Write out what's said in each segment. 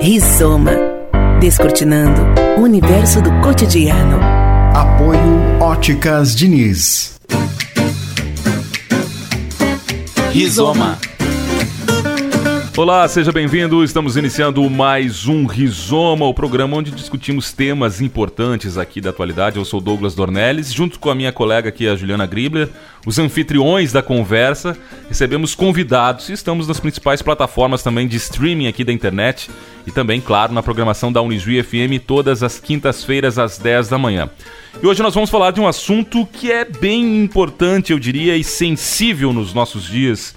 Rizoma. Descortinando o universo do cotidiano. Apoio Óticas Diniz. Rizoma. Olá, seja bem-vindo. Estamos iniciando mais um Rizoma, o programa onde discutimos temas importantes aqui da atualidade. Eu sou Douglas Dornelles, junto com a minha colega aqui, a Juliana Gribler, os anfitriões da conversa. Recebemos convidados e estamos nas principais plataformas também de streaming aqui da internet e também, claro, na programação da Unijuí FM todas as quintas-feiras às 10 da manhã. E hoje nós vamos falar de um assunto que é bem importante, eu diria, e sensível nos nossos dias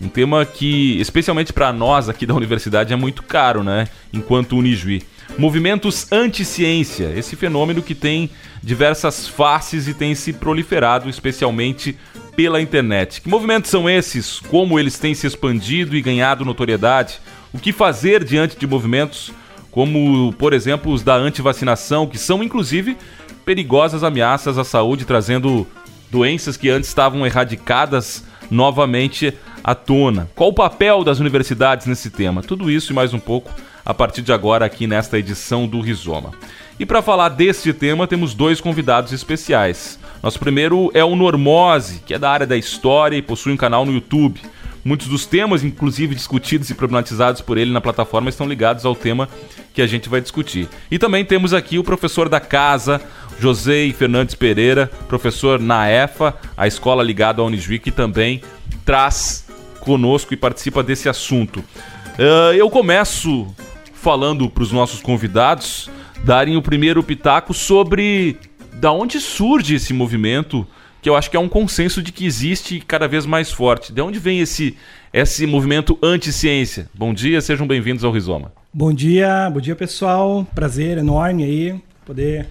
um tema que, especialmente para nós aqui da universidade, é muito caro, né? Enquanto Unijuí. Movimentos anti-ciência, esse fenômeno que tem diversas faces e tem se proliferado, especialmente pela internet. Que movimentos são esses? Como eles têm se expandido e ganhado notoriedade? O que fazer diante de movimentos como, por exemplo, os da antivacinação, que são inclusive perigosas ameaças à saúde, trazendo doenças que antes estavam erradicadas novamente à tona. Qual o papel das universidades nesse tema? Tudo isso e mais um pouco a partir de agora aqui nesta edição do Rizoma. E para falar deste tema, temos dois convidados especiais. Nosso primeiro é o Normose, que é da área da história e possui um canal no YouTube. Muitos dos temas, inclusive discutidos e problematizados por ele na plataforma, estão ligados ao tema que a gente vai discutir. E também temos aqui o professor da casa, José Fernandes Pereira, professor na EFA, a escola ligada à Unijuí, que também traz conosco e participa desse assunto. Uh, eu começo falando para os nossos convidados darem o primeiro pitaco sobre da onde surge esse movimento, que eu acho que é um consenso de que existe cada vez mais forte. De onde vem esse, esse movimento anti-ciência? Bom dia, sejam bem-vindos ao Rizoma. Bom dia, bom dia pessoal. Prazer enorme aí poder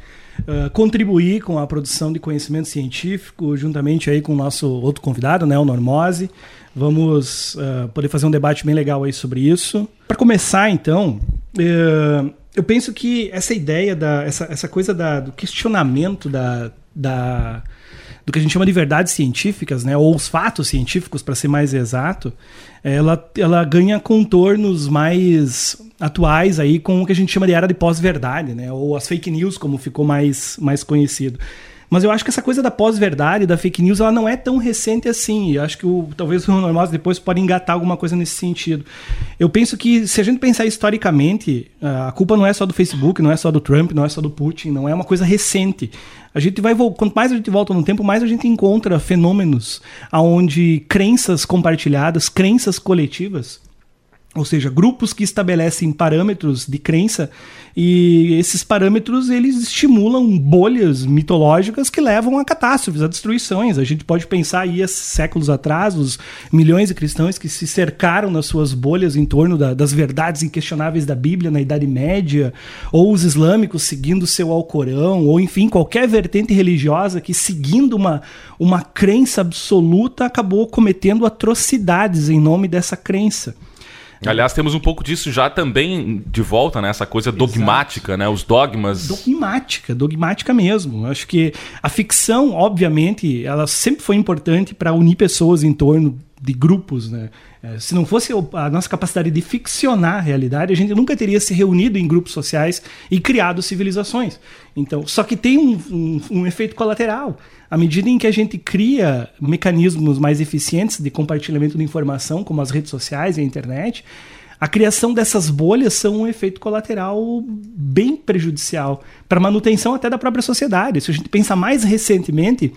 uh, contribuir com a produção de conhecimento científico, juntamente aí com o nosso outro convidado, né, o Normose. Vamos uh, poder fazer um debate bem legal aí sobre isso. Para começar, então, uh, eu penso que essa ideia, da, essa, essa coisa da, do questionamento da, da, do que a gente chama de verdades científicas, né, ou os fatos científicos, para ser mais exato, ela, ela ganha contornos mais atuais aí com o que a gente chama de era de pós-verdade, né, ou as fake news, como ficou mais, mais conhecido. Mas eu acho que essa coisa da pós-verdade, da fake news, ela não é tão recente assim. Eu acho que o, talvez o Normose depois pode engatar alguma coisa nesse sentido. Eu penso que se a gente pensar historicamente, a culpa não é só do Facebook, não é só do Trump, não é só do Putin, não é uma coisa recente. A gente vai quanto mais a gente volta no tempo, mais a gente encontra fenômenos aonde crenças compartilhadas, crenças coletivas ou seja, grupos que estabelecem parâmetros de crença e esses parâmetros eles estimulam bolhas mitológicas que levam a catástrofes, a destruições. A gente pode pensar aí há séculos atrás, os milhões de cristãos que se cercaram nas suas bolhas em torno da, das verdades inquestionáveis da Bíblia na Idade Média, ou os islâmicos seguindo seu Alcorão, ou enfim, qualquer vertente religiosa que seguindo uma, uma crença absoluta acabou cometendo atrocidades em nome dessa crença. Aliás, temos um pouco disso já também de volta, né? Essa coisa dogmática, Exato. né? Os dogmas. Dogmática, dogmática mesmo. Acho que a ficção, obviamente, ela sempre foi importante para unir pessoas em torno de grupos, né? É, se não fosse a nossa capacidade de ficcionar a realidade, a gente nunca teria se reunido em grupos sociais e criado civilizações. Então, só que tem um, um, um efeito colateral. À medida em que a gente cria mecanismos mais eficientes de compartilhamento de informação, como as redes sociais e a internet, a criação dessas bolhas são um efeito colateral bem prejudicial para a manutenção até da própria sociedade. Se a gente pensa mais recentemente,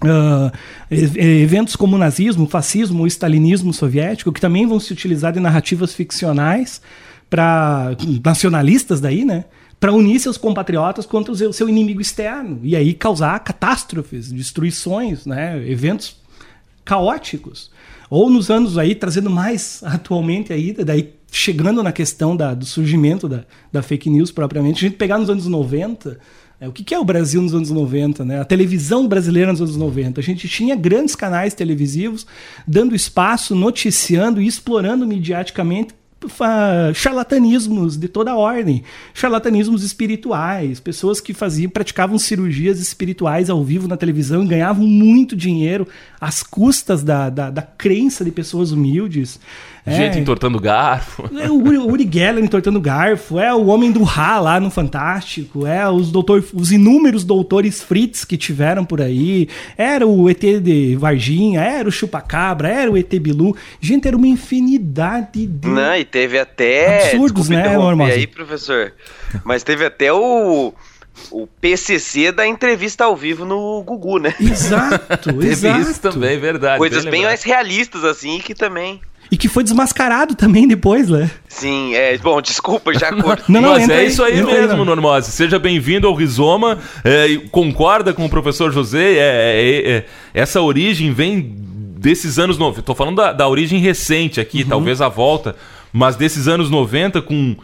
Uh, eventos como o nazismo, fascismo, o stalinismo soviético, que também vão se utilizar de narrativas ficcionais para nacionalistas daí, né? Para unir seus compatriotas contra o seu inimigo externo e aí causar catástrofes, destruições, né? Eventos caóticos. Ou nos anos aí, trazendo mais atualmente aí, daí chegando na questão da, do surgimento da, da fake news propriamente, a gente pegar nos anos 90, é, o que, é o Brasil nos anos 90? Né? A televisão brasileira nos anos 90. A gente tinha grandes canais televisivos dando espaço, noticiando e explorando mediaticamente charlatanismos de toda ordem, charlatanismos espirituais, pessoas que faziam, praticavam cirurgias espirituais ao vivo na televisão e ganhavam muito dinheiro às custas da, da, da crença de pessoas humildes. Gente é, entortando garfo. É o Uri, Uri Geller entortando garfo, é o Homem do Rá lá no Fantástico, é os, doutor, os inúmeros doutores Fritz que tiveram por aí, era o ET de Varginha, era o Chupacabra, era o ET Bilu. Gente, era uma infinidade de. Não, e teve até. Absurdos, né, Normal? aí, professor. Mas teve até o o PCC da entrevista ao vivo no Gugu, né? Exato, exato. isso também, verdade. Coisas bem, bem mais realistas, assim, que também... E que foi desmascarado também depois, né? Sim, é. Bom, desculpa, já cortei. não, não, Mas é isso aí mesmo, Normose. Seja bem-vindo ao Rizoma. É, concorda com o professor José? É, é, é essa origem vem desses anos 90. Tô falando da, da origem recente aqui, uhum. talvez a volta, mas desses anos 90 com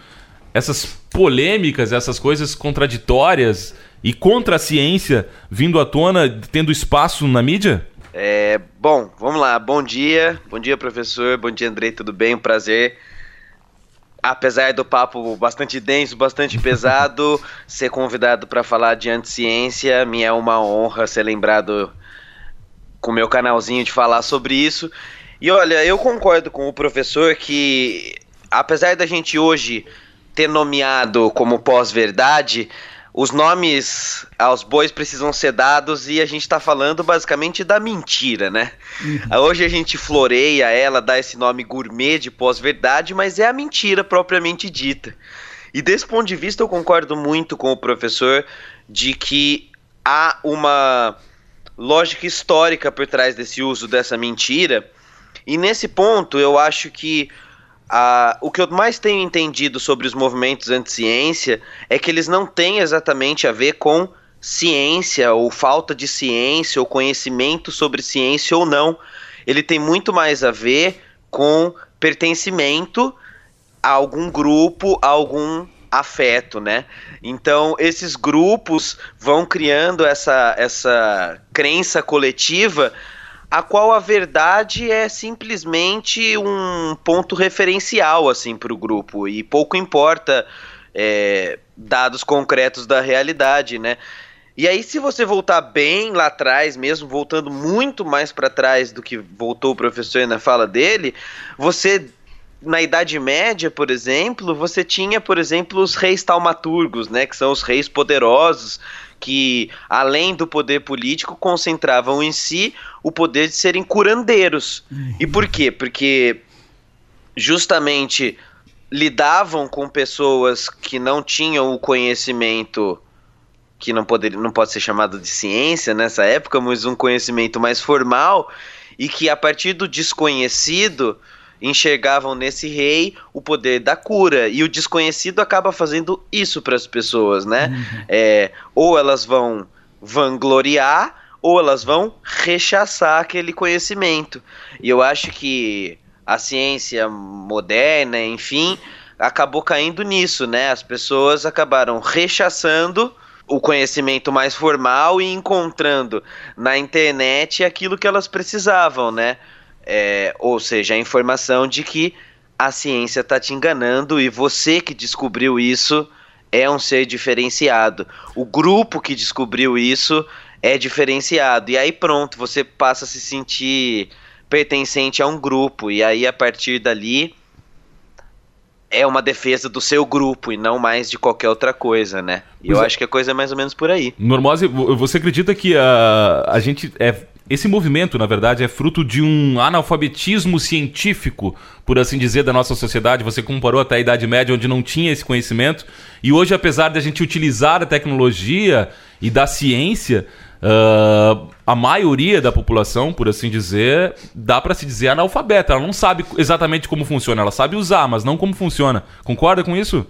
essas polêmicas, essas coisas contraditórias e contra a ciência vindo à tona, tendo espaço na mídia? É, bom, vamos lá. Bom dia, bom dia, professor. Bom dia, Andrei. Tudo bem? Um prazer. Apesar do papo bastante denso, bastante pesado, ser convidado para falar de anticiência, me é uma honra ser lembrado com o meu canalzinho de falar sobre isso. E olha, eu concordo com o professor que, apesar da gente hoje ter nomeado como pós-verdade, os nomes aos bois precisam ser dados e a gente está falando basicamente da mentira, né? Uhum. Hoje a gente floreia ela, dá esse nome gourmet de pós-verdade, mas é a mentira propriamente dita. E desse ponto de vista eu concordo muito com o professor de que há uma lógica histórica por trás desse uso dessa mentira. E nesse ponto eu acho que o que eu mais tenho entendido sobre os movimentos anti-ciência é que eles não têm exatamente a ver com ciência ou falta de ciência ou conhecimento sobre ciência ou não. Ele tem muito mais a ver com pertencimento a algum grupo, a algum afeto, né? Então, esses grupos vão criando essa, essa crença coletiva a qual a verdade é simplesmente um ponto referencial assim para o grupo e pouco importa é, dados concretos da realidade, né? E aí, se você voltar bem lá atrás, mesmo voltando muito mais para trás do que voltou o professor na fala dele, você na Idade Média, por exemplo, você tinha, por exemplo, os reis taumaturgos, né, que são os reis poderosos que, além do poder político, concentravam em si o poder de serem curandeiros. Uhum. E por quê? Porque justamente lidavam com pessoas que não tinham o conhecimento que não, poder, não pode ser chamado de ciência nessa época, mas um conhecimento mais formal e que a partir do desconhecido enxergavam nesse rei o poder da cura. E o desconhecido acaba fazendo isso para as pessoas, né? Uhum. É, ou elas vão vangloriar, ou elas vão rechaçar aquele conhecimento. E eu acho que a ciência moderna, enfim, acabou caindo nisso, né? As pessoas acabaram rechaçando o conhecimento mais formal e encontrando na internet aquilo que elas precisavam, né? É, ou seja, a informação de que a ciência está te enganando e você que descobriu isso é um ser diferenciado. O grupo que descobriu isso é diferenciado. E aí pronto, você passa a se sentir pertencente a um grupo. E aí a partir dali é uma defesa do seu grupo e não mais de qualquer outra coisa, né? E eu é. acho que a coisa é mais ou menos por aí. Normose, você acredita que a, a gente é esse movimento, na verdade, é fruto de um analfabetismo científico, por assim dizer, da nossa sociedade. Você comparou até a Idade Média, onde não tinha esse conhecimento. E hoje, apesar de a gente utilizar a tecnologia e da ciência, uh, a maioria da população, por assim dizer, dá para se dizer analfabeta. Ela não sabe exatamente como funciona. Ela sabe usar, mas não como funciona. Concorda com isso?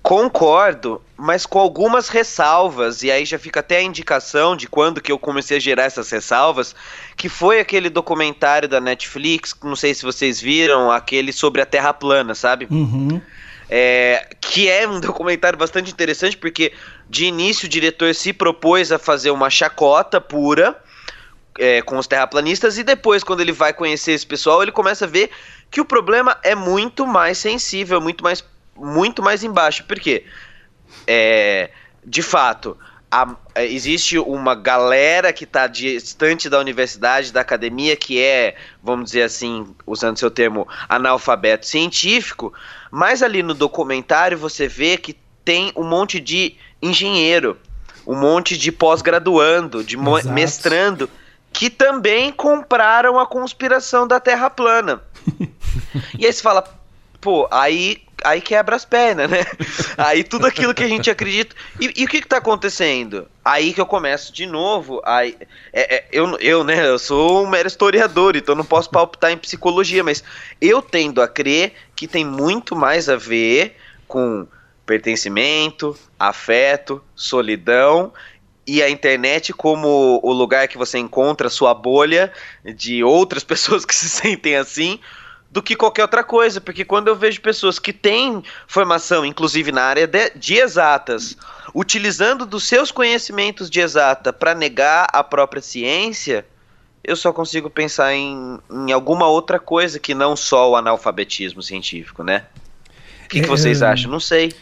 Concordo, mas com algumas ressalvas, e aí já fica até a indicação de quando que eu comecei a gerar essas ressalvas, que foi aquele documentário da Netflix, não sei se vocês viram, aquele sobre a Terra plana, sabe? Uhum. É, que é um documentário bastante interessante, porque de início o diretor se propôs a fazer uma chacota pura, é, com os terraplanistas e depois, quando ele vai conhecer esse pessoal, ele começa a ver que o problema é muito mais sensível, muito mais, muito mais embaixo. Por quê? É, de fato, a, existe uma galera que está distante da universidade, da academia, que é, vamos dizer assim, usando seu termo, analfabeto científico, mas ali no documentário você vê que tem um monte de engenheiro, um monte de pós-graduando, de mestrando, que também compraram a conspiração da Terra plana. e aí você fala, pô, aí, aí quebra as pernas, né? Aí tudo aquilo que a gente acredita. E, e o que, que tá acontecendo? Aí que eu começo de novo. Aí, é, é, eu, eu, né, eu sou um mero historiador, então não posso palpitar em psicologia, mas eu tendo a crer que tem muito mais a ver com pertencimento, afeto, solidão e a internet como o lugar que você encontra sua bolha de outras pessoas que se sentem assim do que qualquer outra coisa, porque quando eu vejo pessoas que têm formação, inclusive na área de, de exatas, utilizando dos seus conhecimentos de exata para negar a própria ciência, eu só consigo pensar em, em alguma outra coisa que não só o analfabetismo científico, né? O que, que vocês é... acham? Não sei.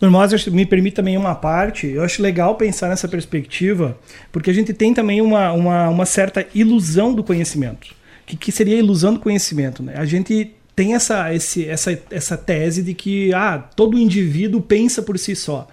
Normose me permite também uma parte, eu acho legal pensar nessa perspectiva, porque a gente tem também uma, uma, uma certa ilusão do conhecimento. O que, que seria a ilusão do conhecimento? Né? A gente tem essa, esse, essa, essa tese de que ah, todo indivíduo pensa por si só.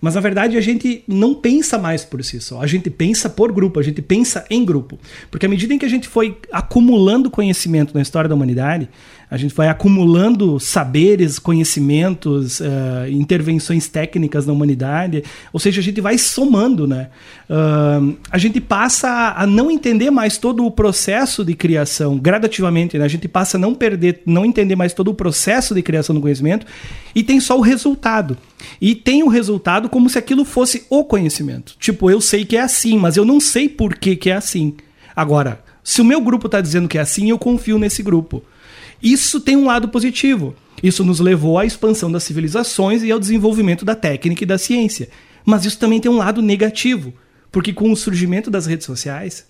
Mas na verdade a gente não pensa mais por si só, a gente pensa por grupo, a gente pensa em grupo. Porque à medida em que a gente foi acumulando conhecimento na história da humanidade, a gente vai acumulando saberes, conhecimentos, uh, intervenções técnicas na humanidade, ou seja, a gente vai somando, né? Uh, a gente passa a não entender mais todo o processo de criação gradativamente, né? A gente passa a não perder, não entender mais todo o processo de criação do conhecimento e tem só o resultado. E tem o resultado como se aquilo fosse o conhecimento. Tipo, eu sei que é assim, mas eu não sei por que, que é assim. Agora, se o meu grupo está dizendo que é assim, eu confio nesse grupo. Isso tem um lado positivo. Isso nos levou à expansão das civilizações e ao desenvolvimento da técnica e da ciência. Mas isso também tem um lado negativo, porque com o surgimento das redes sociais,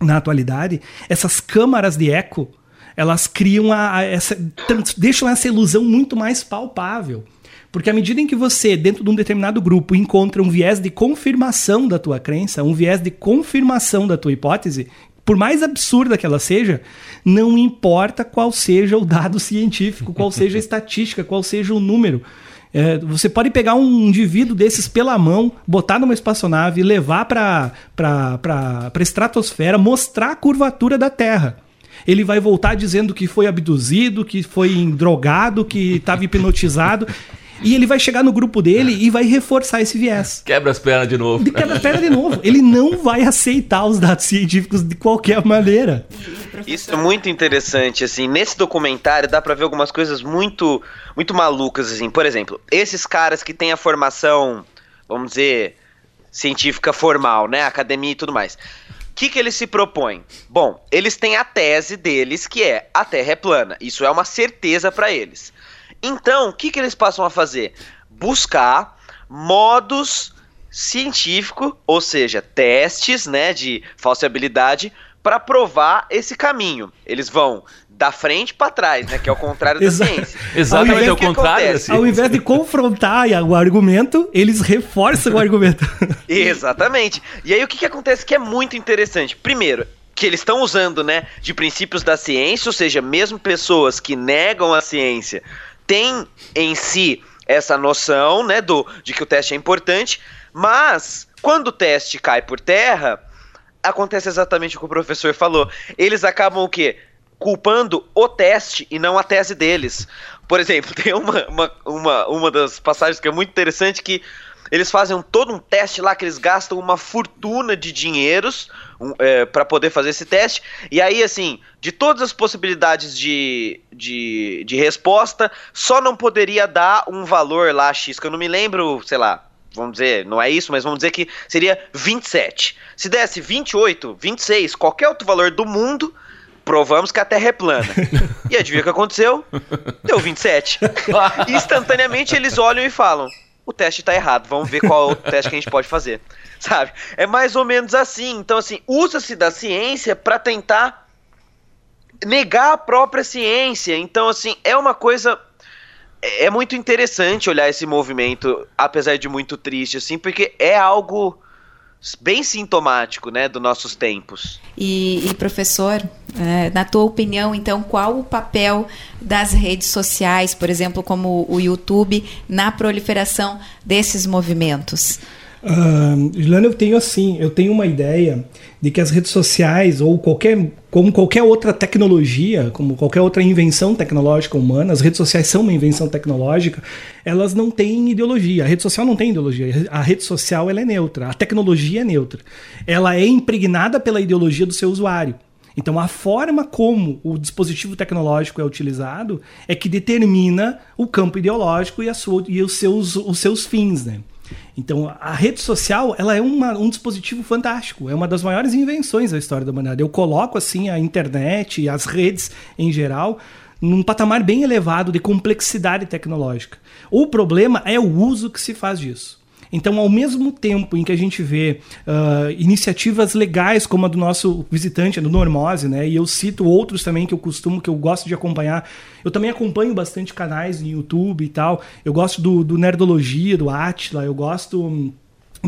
na atualidade, essas câmaras de eco, elas criam a, a essa deixam essa ilusão muito mais palpável. Porque à medida em que você, dentro de um determinado grupo, encontra um viés de confirmação da tua crença, um viés de confirmação da tua hipótese, por mais absurda que ela seja, não importa qual seja o dado científico, qual seja a estatística, qual seja o número. É, você pode pegar um indivíduo desses pela mão, botar numa espaçonave, levar para a estratosfera, mostrar a curvatura da Terra. Ele vai voltar dizendo que foi abduzido, que foi drogado, que estava hipnotizado. E ele vai chegar no grupo dele e vai reforçar esse viés. Quebra as pernas de novo. Quebra as pernas de novo. Ele não vai aceitar os dados científicos de qualquer maneira. Isso é muito interessante, assim. Nesse documentário dá para ver algumas coisas muito, muito malucas, assim. Por exemplo, esses caras que têm a formação, vamos dizer, científica formal, né? Academia e tudo mais. O que, que eles se propõem? Bom, eles têm a tese deles que é a Terra é plana. Isso é uma certeza para eles. Então, o que, que eles passam a fazer? Buscar modos científicos, ou seja, testes né, de falsibilidade, para provar esse caminho. Eles vão da frente para trás, né? Que é o contrário da ciência. Exatamente, é o contrário da ciência. Ao invés de confrontar o argumento, eles reforçam o argumento. Exatamente. E aí o que, que acontece que é muito interessante? Primeiro, que eles estão usando, né, de princípios da ciência, ou seja, mesmo pessoas que negam a ciência tem em si essa noção, né, do, de que o teste é importante, mas quando o teste cai por terra, acontece exatamente o que o professor falou. Eles acabam o quê? Culpando o teste e não a tese deles. Por exemplo, tem uma, uma, uma, uma das passagens que é muito interessante que eles fazem todo um teste lá que eles gastam uma fortuna de dinheiros um, é, para poder fazer esse teste. E aí, assim, de todas as possibilidades de, de, de resposta, só não poderia dar um valor lá X, que eu não me lembro, sei lá, vamos dizer, não é isso, mas vamos dizer que seria 27. Se desse 28, 26, qualquer outro valor do mundo, provamos que a Terra é plana. E adivinha o que aconteceu? Deu 27. Instantaneamente eles olham e falam: o teste tá errado, vamos ver qual é o teste que a gente pode fazer, sabe? É mais ou menos assim. Então, assim, usa-se da ciência para tentar negar a própria ciência. Então, assim, é uma coisa é, é muito interessante olhar esse movimento, apesar de muito triste, assim, porque é algo bem sintomático, né, dos nossos tempos. E, e professor, é, na tua opinião, então, qual o papel das redes sociais, por exemplo, como o YouTube, na proliferação desses movimentos? Uh, Juliana, eu tenho assim, eu tenho uma ideia de que as redes sociais ou qualquer, como qualquer outra tecnologia, como qualquer outra invenção tecnológica humana, as redes sociais são uma invenção tecnológica, elas não têm ideologia. A rede social não tem ideologia. A rede social ela é neutra. A tecnologia é neutra. Ela é impregnada pela ideologia do seu usuário. Então, a forma como o dispositivo tecnológico é utilizado é que determina o campo ideológico e, sua, e os, seus, os seus fins, né? Então, a rede social ela é uma, um dispositivo fantástico, é uma das maiores invenções da história da humanidade. Eu coloco assim a internet e as redes em geral num patamar bem elevado de complexidade tecnológica. O problema é o uso que se faz disso. Então, ao mesmo tempo em que a gente vê uh, iniciativas legais como a do nosso visitante, do Normose, né? E eu cito outros também que eu costumo, que eu gosto de acompanhar. Eu também acompanho bastante canais no YouTube e tal. Eu gosto do, do Nerdologia, do Atila, eu gosto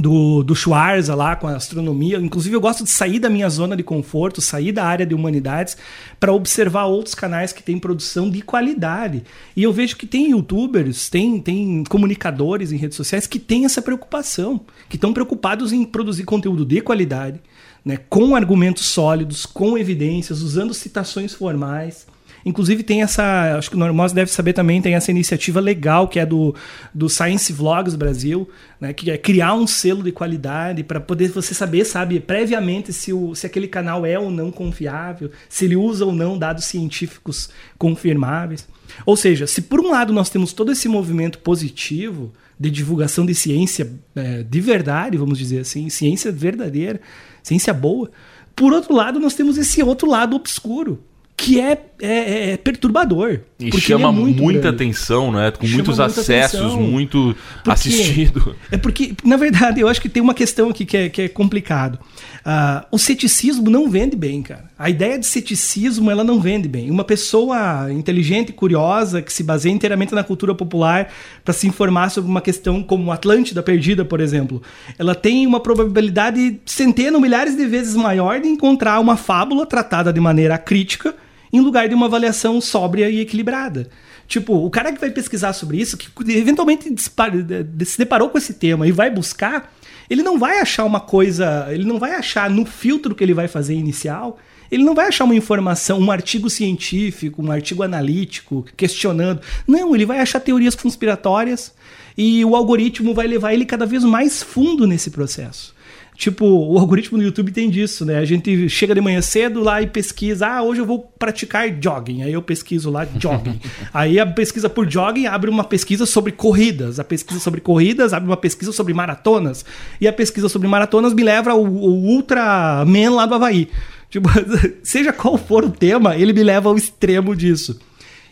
do, do Schwarza lá com a astronomia. Inclusive, eu gosto de sair da minha zona de conforto, sair da área de humanidades, para observar outros canais que têm produção de qualidade. E eu vejo que tem youtubers, tem, tem comunicadores em redes sociais que têm essa preocupação, que estão preocupados em produzir conteúdo de qualidade, né, com argumentos sólidos, com evidências, usando citações formais. Inclusive tem essa, acho que o Normose deve saber também, tem essa iniciativa legal que é do, do Science Vlogs Brasil, né, que é criar um selo de qualidade para poder você saber, sabe, previamente se, o, se aquele canal é ou não confiável, se ele usa ou não dados científicos confirmáveis. Ou seja, se por um lado nós temos todo esse movimento positivo de divulgação de ciência é, de verdade, vamos dizer assim, ciência verdadeira, ciência boa, por outro lado nós temos esse outro lado obscuro, que é, é, é, perturbador. E chama é muita grande. atenção, né? Com chama muitos acessos, atenção. muito porque, assistido. É porque, na verdade, eu acho que tem uma questão aqui que é, que é complicado. Uh, o ceticismo não vende bem, cara. A ideia de ceticismo, ela não vende bem. Uma pessoa inteligente e curiosa, que se baseia inteiramente na cultura popular para se informar sobre uma questão como Atlântida Perdida, por exemplo, ela tem uma probabilidade centenas, milhares de vezes maior de encontrar uma fábula tratada de maneira crítica em lugar de uma avaliação sóbria e equilibrada. Tipo, o cara que vai pesquisar sobre isso, que eventualmente se deparou com esse tema e vai buscar, ele não vai achar uma coisa, ele não vai achar no filtro que ele vai fazer inicial, ele não vai achar uma informação, um artigo científico, um artigo analítico, questionando. Não, ele vai achar teorias conspiratórias e o algoritmo vai levar ele cada vez mais fundo nesse processo. Tipo, o algoritmo do YouTube tem disso, né? A gente chega de manhã cedo lá e pesquisa, ah, hoje eu vou praticar jogging. Aí eu pesquiso lá jogging. Aí a pesquisa por jogging abre uma pesquisa sobre corridas. A pesquisa sobre corridas abre uma pesquisa sobre maratonas. E a pesquisa sobre maratonas me leva ao, ao Ultraman lá do Havaí. Tipo, seja qual for o tema, ele me leva ao extremo disso.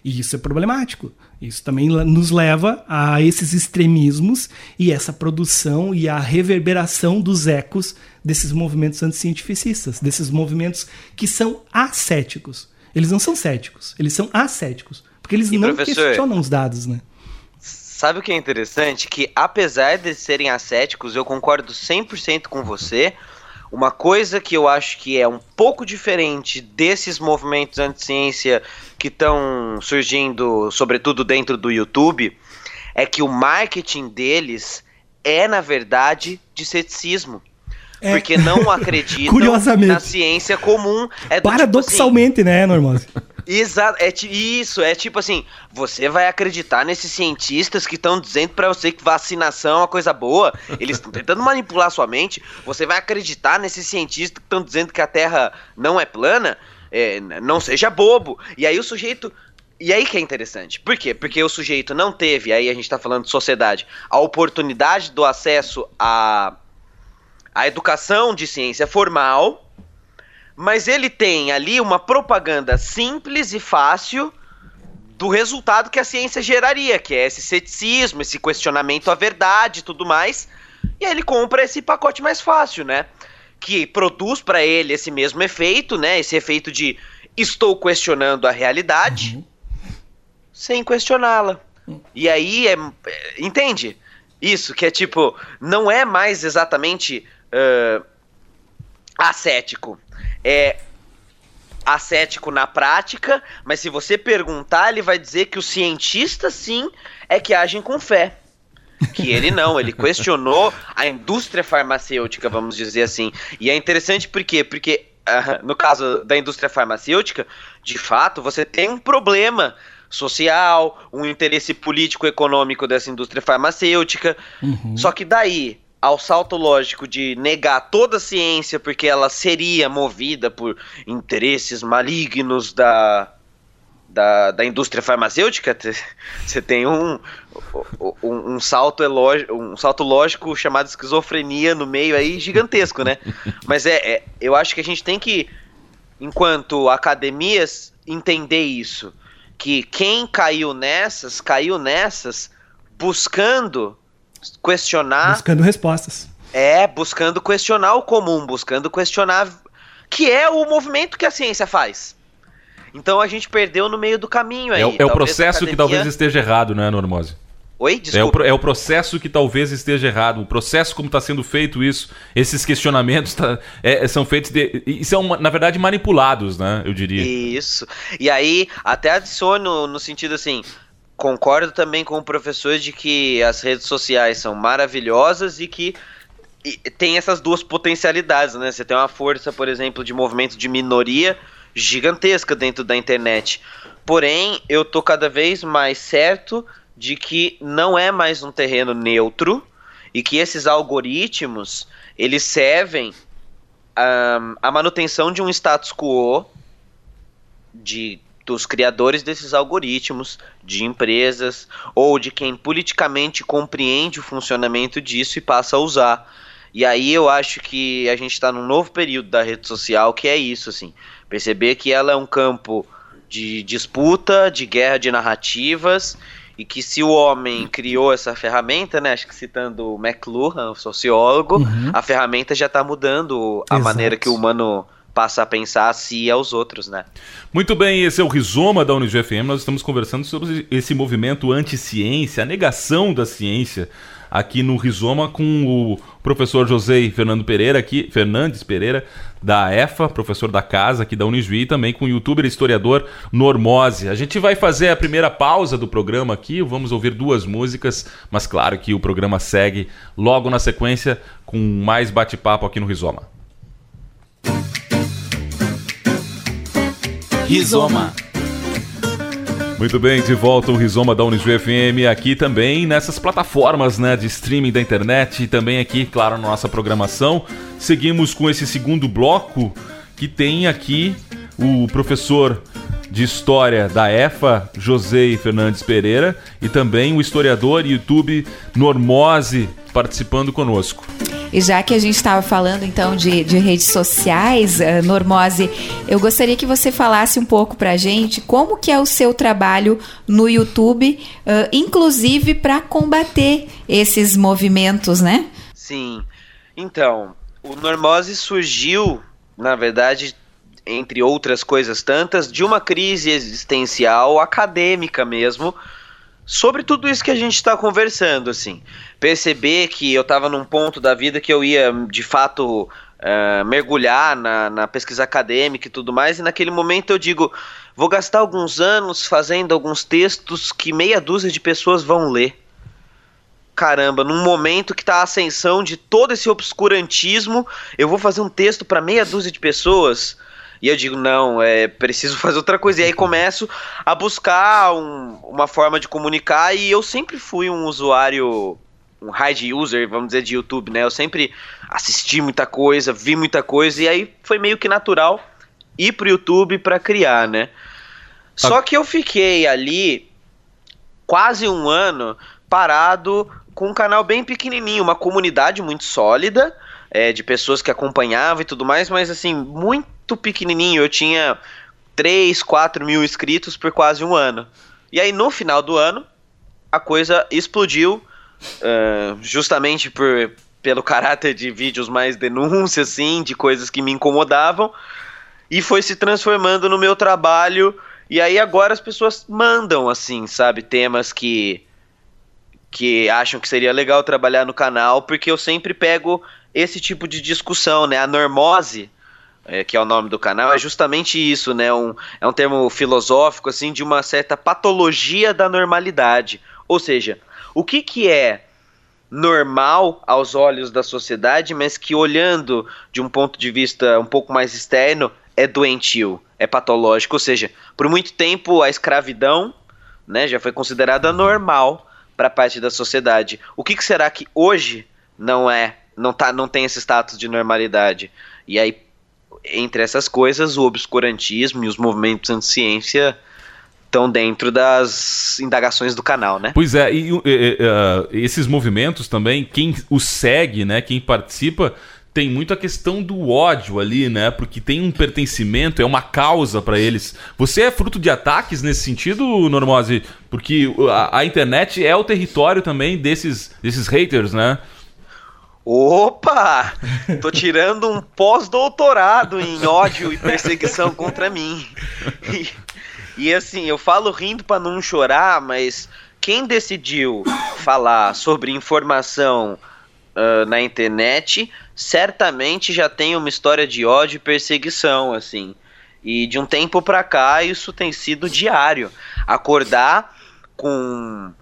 E isso é problemático. Isso também nos leva a esses extremismos e essa produção e a reverberação dos ecos desses movimentos anticientificistas, desses movimentos que são ascéticos. Eles não são céticos, eles são ascéticos, porque eles e não questionam os dados, né? Sabe o que é interessante? Que apesar de serem ascéticos, eu concordo 100% com você. Uma coisa que eu acho que é um pouco diferente desses movimentos anti-ciência que estão surgindo, sobretudo dentro do YouTube, é que o marketing deles é, na verdade, de ceticismo. É. Porque não acreditam na ciência comum. É Paradoxalmente, tipo assim, né, Normose? Exato, é isso, é tipo assim, você vai acreditar nesses cientistas que estão dizendo para você que vacinação é uma coisa boa, eles estão tentando manipular sua mente, você vai acreditar nesses cientistas que estão dizendo que a Terra não é plana, é, não seja bobo. E aí o sujeito e aí que é interessante. Por quê? Porque o sujeito não teve, aí a gente está falando de sociedade, a oportunidade do acesso à, à educação de ciência formal, mas ele tem ali uma propaganda simples e fácil do resultado que a ciência geraria, que é esse ceticismo, esse questionamento à verdade e tudo mais. E aí ele compra esse pacote mais fácil, né? Que produz para ele esse mesmo efeito, né? Esse efeito de estou questionando a realidade uhum. sem questioná-la. E aí é, é. Entende? Isso, que é tipo, não é mais exatamente uh, ascético. É ascético na prática, mas se você perguntar, ele vai dizer que o cientista sim é que agem com fé. Que ele não, ele questionou a indústria farmacêutica, vamos dizer assim. E é interessante por quê? Porque uh, no caso da indústria farmacêutica, de fato, você tem um problema social, um interesse político-econômico dessa indústria farmacêutica. Uhum. Só que daí ao salto lógico de negar toda a ciência porque ela seria movida por interesses malignos da, da, da indústria farmacêutica, você tem um, um, um, salto elógico, um salto lógico chamado esquizofrenia no meio aí gigantesco, né? Mas é, é, eu acho que a gente tem que, enquanto academias, entender isso. Que quem caiu nessas, caiu nessas buscando questionar. Buscando respostas. É, buscando questionar o comum, buscando questionar. Que é o movimento que a ciência faz. Então a gente perdeu no meio do caminho aí. É, é o processo academia... que talvez esteja errado, né, Normose? Oi, desculpa. É o, é o, processo que talvez esteja errado. O processo como está sendo feito isso, esses questionamentos tá, é, são feitos de, e são na verdade manipulados, né? Eu diria. Isso. E aí até adiciono no sentido assim, concordo também com o professor de que as redes sociais são maravilhosas e que tem essas duas potencialidades, né? Você tem uma força, por exemplo, de movimento de minoria gigantesca dentro da internet. Porém, eu tô cada vez mais certo de que não é mais um terreno neutro e que esses algoritmos eles servem um, a manutenção de um status quo de dos criadores desses algoritmos, de empresas ou de quem politicamente compreende o funcionamento disso e passa a usar. E aí eu acho que a gente está num novo período da rede social que é isso, assim, perceber que ela é um campo de disputa, de guerra de narrativas e que se o homem criou essa ferramenta, né, acho que citando o McLuhan, o sociólogo, uhum. a ferramenta já está mudando a Exato. maneira que o humano passa a pensar a si e aos outros, né? Muito bem, esse é o Rizoma da UniGFM. Nós estamos conversando sobre esse movimento anti-ciência, a negação da ciência aqui no Rizoma com o professor José Fernando Pereira aqui, Fernandes Pereira da EFA, professor da casa aqui da Unijuí, e também com o youtuber e historiador Normose. A gente vai fazer a primeira pausa do programa aqui, vamos ouvir duas músicas, mas claro que o programa segue logo na sequência com mais bate-papo aqui no Rizoma. Rizoma. Muito bem, de volta o Rizoma da Unijuí FM aqui também nessas plataformas né, de streaming da internet e também aqui, claro, na nossa programação. Seguimos com esse segundo bloco que tem aqui o professor de História da EFA, José Fernandes Pereira, e também o historiador e YouTube Normose participando conosco. E já que a gente estava falando então de, de redes sociais, uh, Normose, eu gostaria que você falasse um pouco para a gente como que é o seu trabalho no YouTube, uh, inclusive para combater esses movimentos, né? Sim. Então, o Normose surgiu, na verdade, entre outras coisas tantas, de uma crise existencial acadêmica mesmo, sobre tudo isso que a gente está conversando, assim. Perceber que eu estava num ponto da vida que eu ia, de fato, uh, mergulhar na, na pesquisa acadêmica e tudo mais, e naquele momento eu digo, vou gastar alguns anos fazendo alguns textos que meia dúzia de pessoas vão ler. Caramba, num momento que está a ascensão de todo esse obscurantismo, eu vou fazer um texto para meia dúzia de pessoas e eu digo, não, é preciso fazer outra coisa. E aí começo a buscar um, uma forma de comunicar. E eu sempre fui um usuário, um hard user, vamos dizer, de YouTube, né? Eu sempre assisti muita coisa, vi muita coisa. E aí foi meio que natural ir pro YouTube para criar, né? Só que eu fiquei ali quase um ano parado com um canal bem pequenininho, uma comunidade muito sólida, é, de pessoas que acompanhavam e tudo mais, mas assim, muito pequenininho. Eu tinha 3, 4 mil inscritos por quase um ano. E aí no final do ano a coisa explodiu, uh, justamente por, pelo caráter de vídeos mais denúncia, assim, de coisas que me incomodavam, e foi se transformando no meu trabalho. E aí agora as pessoas mandam, assim, sabe, temas que que acham que seria legal trabalhar no canal, porque eu sempre pego esse tipo de discussão, né? A normose, é, que é o nome do canal, é justamente isso, né? Um, é um termo filosófico, assim, de uma certa patologia da normalidade. Ou seja, o que, que é normal aos olhos da sociedade, mas que olhando de um ponto de vista um pouco mais externo é doentio, é patológico. Ou seja, por muito tempo a escravidão né, já foi considerada normal para parte da sociedade. O que, que será que hoje não é, não tá, não tem esse status de normalidade? E aí, entre essas coisas, o obscurantismo e os movimentos anti-ciência estão dentro das indagações do canal, né? Pois é, e, e, e uh, esses movimentos também, quem os segue, né, quem participa, tem muito a questão do ódio ali, né? Porque tem um pertencimento, é uma causa para eles. Você é fruto de ataques nesse sentido, Normose? Porque a, a, internet é o território também desses, desses haters, né? Opa! Tô tirando um pós-doutorado em ódio e perseguição contra mim. E, e assim, eu falo rindo para não chorar, mas quem decidiu falar sobre informação uh, na internet certamente já tem uma história de ódio e perseguição, assim. E de um tempo pra cá isso tem sido diário. Acordar com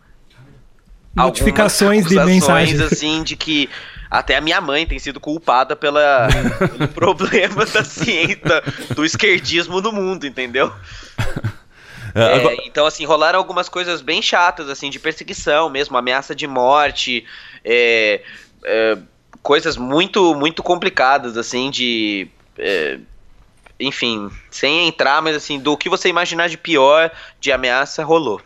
notificações de mensagens assim de que até a minha mãe tem sido culpada pela, pelo problema da ciência, do esquerdismo no mundo, entendeu? É, então, assim, rolaram algumas coisas bem chatas, assim, de perseguição mesmo, ameaça de morte, é, é, coisas muito, muito complicadas, assim, de. É, enfim, sem entrar, mas assim, do que você imaginar de pior, de ameaça, rolou.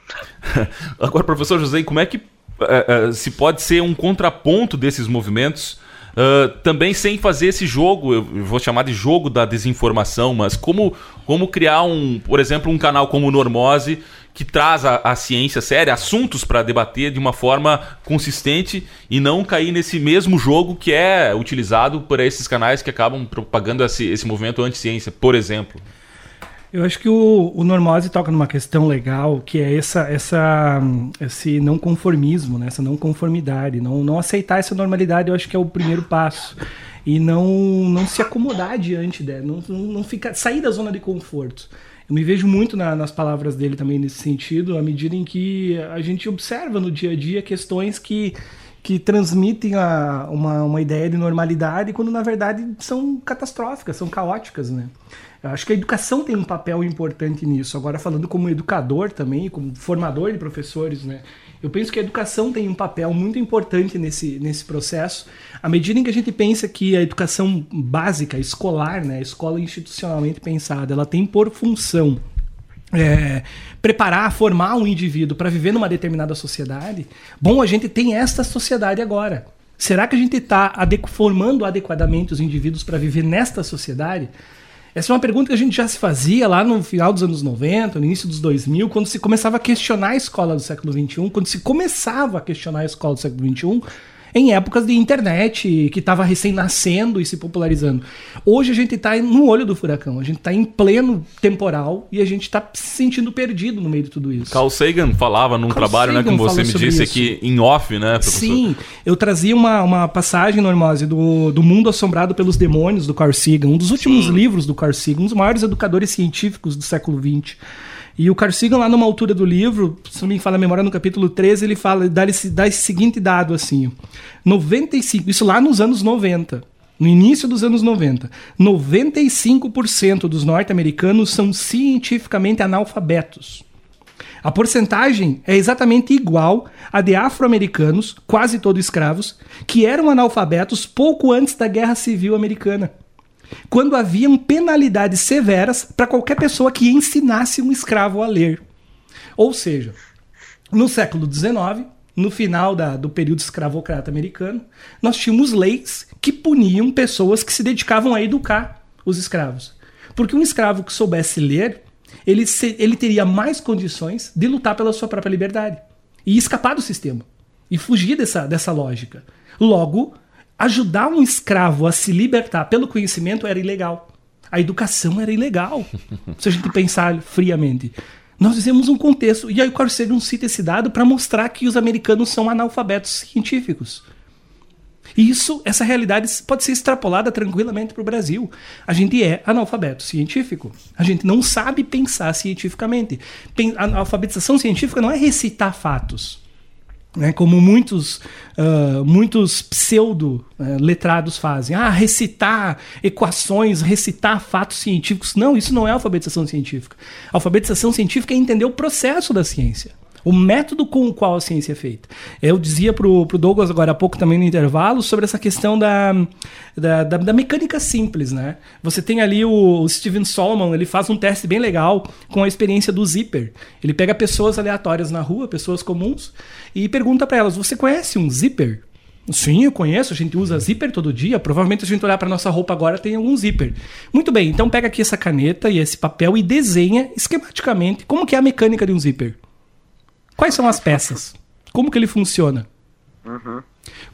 Agora, professor José, como é que é, é, se pode ser um contraponto desses movimentos? Uh, também sem fazer esse jogo, eu vou chamar de jogo da desinformação, mas como, como criar um, por exemplo, um canal como o Normose, que traz a, a ciência séria, assuntos para debater de uma forma consistente e não cair nesse mesmo jogo que é utilizado por esses canais que acabam propagando esse, esse movimento anti-ciência, por exemplo. Eu acho que o, o Normose toca numa questão legal, que é essa, essa, esse não conformismo, né? essa não conformidade, não, não aceitar essa normalidade, eu acho que é o primeiro passo. E não, não se acomodar diante dela, não, não, sair da zona de conforto. Eu me vejo muito na, nas palavras dele também nesse sentido, à medida em que a gente observa no dia a dia questões que, que transmitem a, uma, uma ideia de normalidade quando na verdade são catastróficas, são caóticas, né? Eu acho que a educação tem um papel importante nisso. Agora falando como educador também, como formador de professores, né? Eu penso que a educação tem um papel muito importante nesse, nesse processo. À medida em que a gente pensa que a educação básica, escolar, né, a escola institucionalmente pensada, ela tem por função é, preparar, formar um indivíduo para viver numa determinada sociedade, bom, a gente tem esta sociedade agora. Será que a gente está formando adequadamente os indivíduos para viver nesta sociedade? Essa é uma pergunta que a gente já se fazia lá no final dos anos 90, no início dos 2000, quando se começava a questionar a escola do século XXI, quando se começava a questionar a escola do século XXI, em épocas de internet que estava recém-nascendo e se popularizando. Hoje a gente está no olho do furacão, a gente está em pleno temporal e a gente está se sentindo perdido no meio de tudo isso. Carl Sagan falava num Carl trabalho, né, Sagan né, como você me disse isso. aqui em off, né, professor? Sim, eu trazia uma, uma passagem, Normose, do, do Mundo Assombrado pelos Demônios, do Carl Sagan, um dos últimos Sim. livros do Carl Sagan, um dos maiores educadores científicos do século XX. E o Carl Sagan, lá numa altura do livro, se não me fala a memória, no capítulo 13, ele fala, dá esse, dá esse seguinte dado assim: 95, isso lá nos anos 90. No início dos anos 90, 95% dos norte-americanos são cientificamente analfabetos. A porcentagem é exatamente igual à de afro-americanos, quase todos escravos, que eram analfabetos pouco antes da Guerra Civil Americana quando haviam penalidades severas para qualquer pessoa que ensinasse um escravo a ler. Ou seja, no século XIX, no final da, do período escravocrata americano, nós tínhamos leis que puniam pessoas que se dedicavam a educar os escravos. Porque um escravo que soubesse ler, ele, se, ele teria mais condições de lutar pela sua própria liberdade e escapar do sistema e fugir dessa, dessa lógica. Logo, ajudar um escravo a se libertar pelo conhecimento era ilegal. A educação era ilegal, se a gente pensar friamente. Nós dizemos um contexto, e aí o Sagan cita esse dado para mostrar que os americanos são analfabetos científicos. E isso, essa realidade pode ser extrapolada tranquilamente para o Brasil. A gente é analfabeto científico. A gente não sabe pensar cientificamente. A alfabetização científica não é recitar fatos. Né, como muitos, uh, muitos pseudo-letrados uh, fazem. Ah, recitar equações, recitar fatos científicos. Não, isso não é alfabetização científica. alfabetização científica é entender o processo da ciência o método com o qual a ciência é feita. Eu dizia pro, pro Douglas agora há pouco também no intervalo sobre essa questão da, da, da, da mecânica simples, né? Você tem ali o, o, Steven Solomon, ele faz um teste bem legal com a experiência do zíper. Ele pega pessoas aleatórias na rua, pessoas comuns, e pergunta para elas: Você conhece um zíper? Sim, eu conheço, a gente usa zíper todo dia. Provavelmente a gente olhar para nossa roupa agora tem algum zíper. Muito bem, então pega aqui essa caneta e esse papel e desenha esquematicamente como que é a mecânica de um zíper. Quais são as peças? Como que ele funciona? Uhum.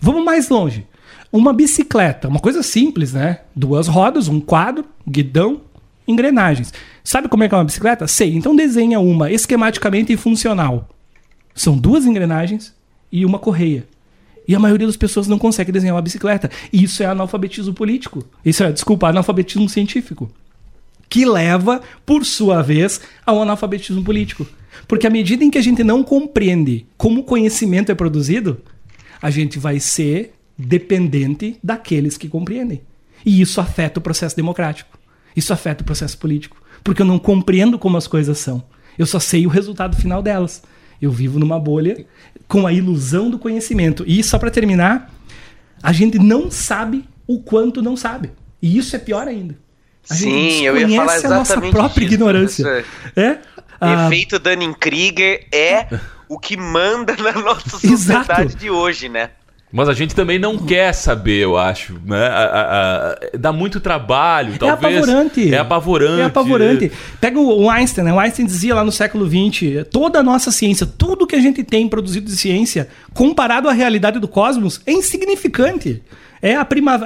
Vamos mais longe. Uma bicicleta, uma coisa simples, né? Duas rodas, um quadro, guidão, engrenagens. Sabe como é que é uma bicicleta? Sei. Então desenha uma esquematicamente e funcional. São duas engrenagens e uma correia. E a maioria das pessoas não consegue desenhar uma bicicleta. E isso é analfabetismo político. Isso é, desculpa, analfabetismo científico. Que leva, por sua vez, ao analfabetismo político. Porque à medida em que a gente não compreende como o conhecimento é produzido, a gente vai ser dependente daqueles que compreendem. E isso afeta o processo democrático. Isso afeta o processo político. Porque eu não compreendo como as coisas são. Eu só sei o resultado final delas. Eu vivo numa bolha com a ilusão do conhecimento. E só para terminar, a gente não sabe o quanto não sabe. E isso é pior ainda. A Sim, eu ia falar exatamente a nossa própria disso, ignorância. É? Ah, Efeito Dunning-Krieger é o que manda na nossa sociedade Exato. de hoje, né? Mas a gente também não quer saber, eu acho. Né? A, a, a, dá muito trabalho, é talvez. É apavorante. É apavorante. É apavorante. Pega o Einstein, né? O Einstein dizia lá no século XX: toda a nossa ciência, tudo que a gente tem produzido de ciência, comparado à realidade do cosmos, é insignificante. É, a prima,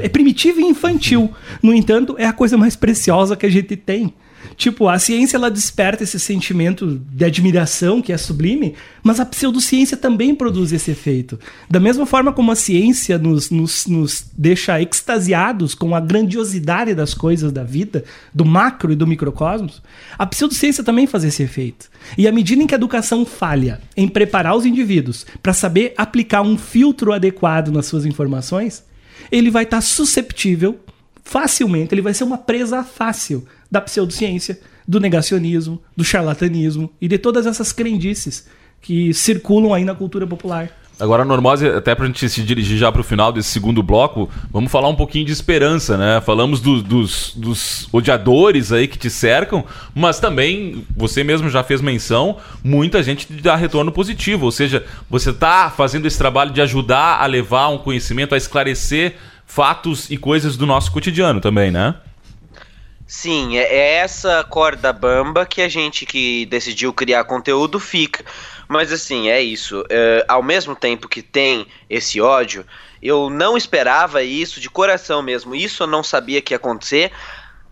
é primitivo e infantil. No entanto, é a coisa mais preciosa que a gente tem. Tipo, a ciência ela desperta esse sentimento de admiração que é sublime, mas a pseudociência também produz esse efeito. Da mesma forma como a ciência nos, nos, nos deixa extasiados com a grandiosidade das coisas da vida, do macro e do microcosmos, a pseudociência também faz esse efeito. E à medida em que a educação falha em preparar os indivíduos para saber aplicar um filtro adequado nas suas informações, ele vai estar tá susceptível facilmente, ele vai ser uma presa fácil da pseudociência, do negacionismo, do charlatanismo e de todas essas crendices que circulam aí na cultura popular. Agora, Normose, até para a gente se dirigir já para o final desse segundo bloco, vamos falar um pouquinho de esperança, né? Falamos do, dos, dos odiadores aí que te cercam, mas também, você mesmo já fez menção, muita gente te dá retorno positivo, ou seja, você está fazendo esse trabalho de ajudar a levar um conhecimento, a esclarecer fatos e coisas do nosso cotidiano também, né? Sim, é, é essa corda bamba que a gente que decidiu criar conteúdo fica. Mas assim, é isso. É, ao mesmo tempo que tem esse ódio, eu não esperava isso de coração mesmo. Isso eu não sabia que ia acontecer.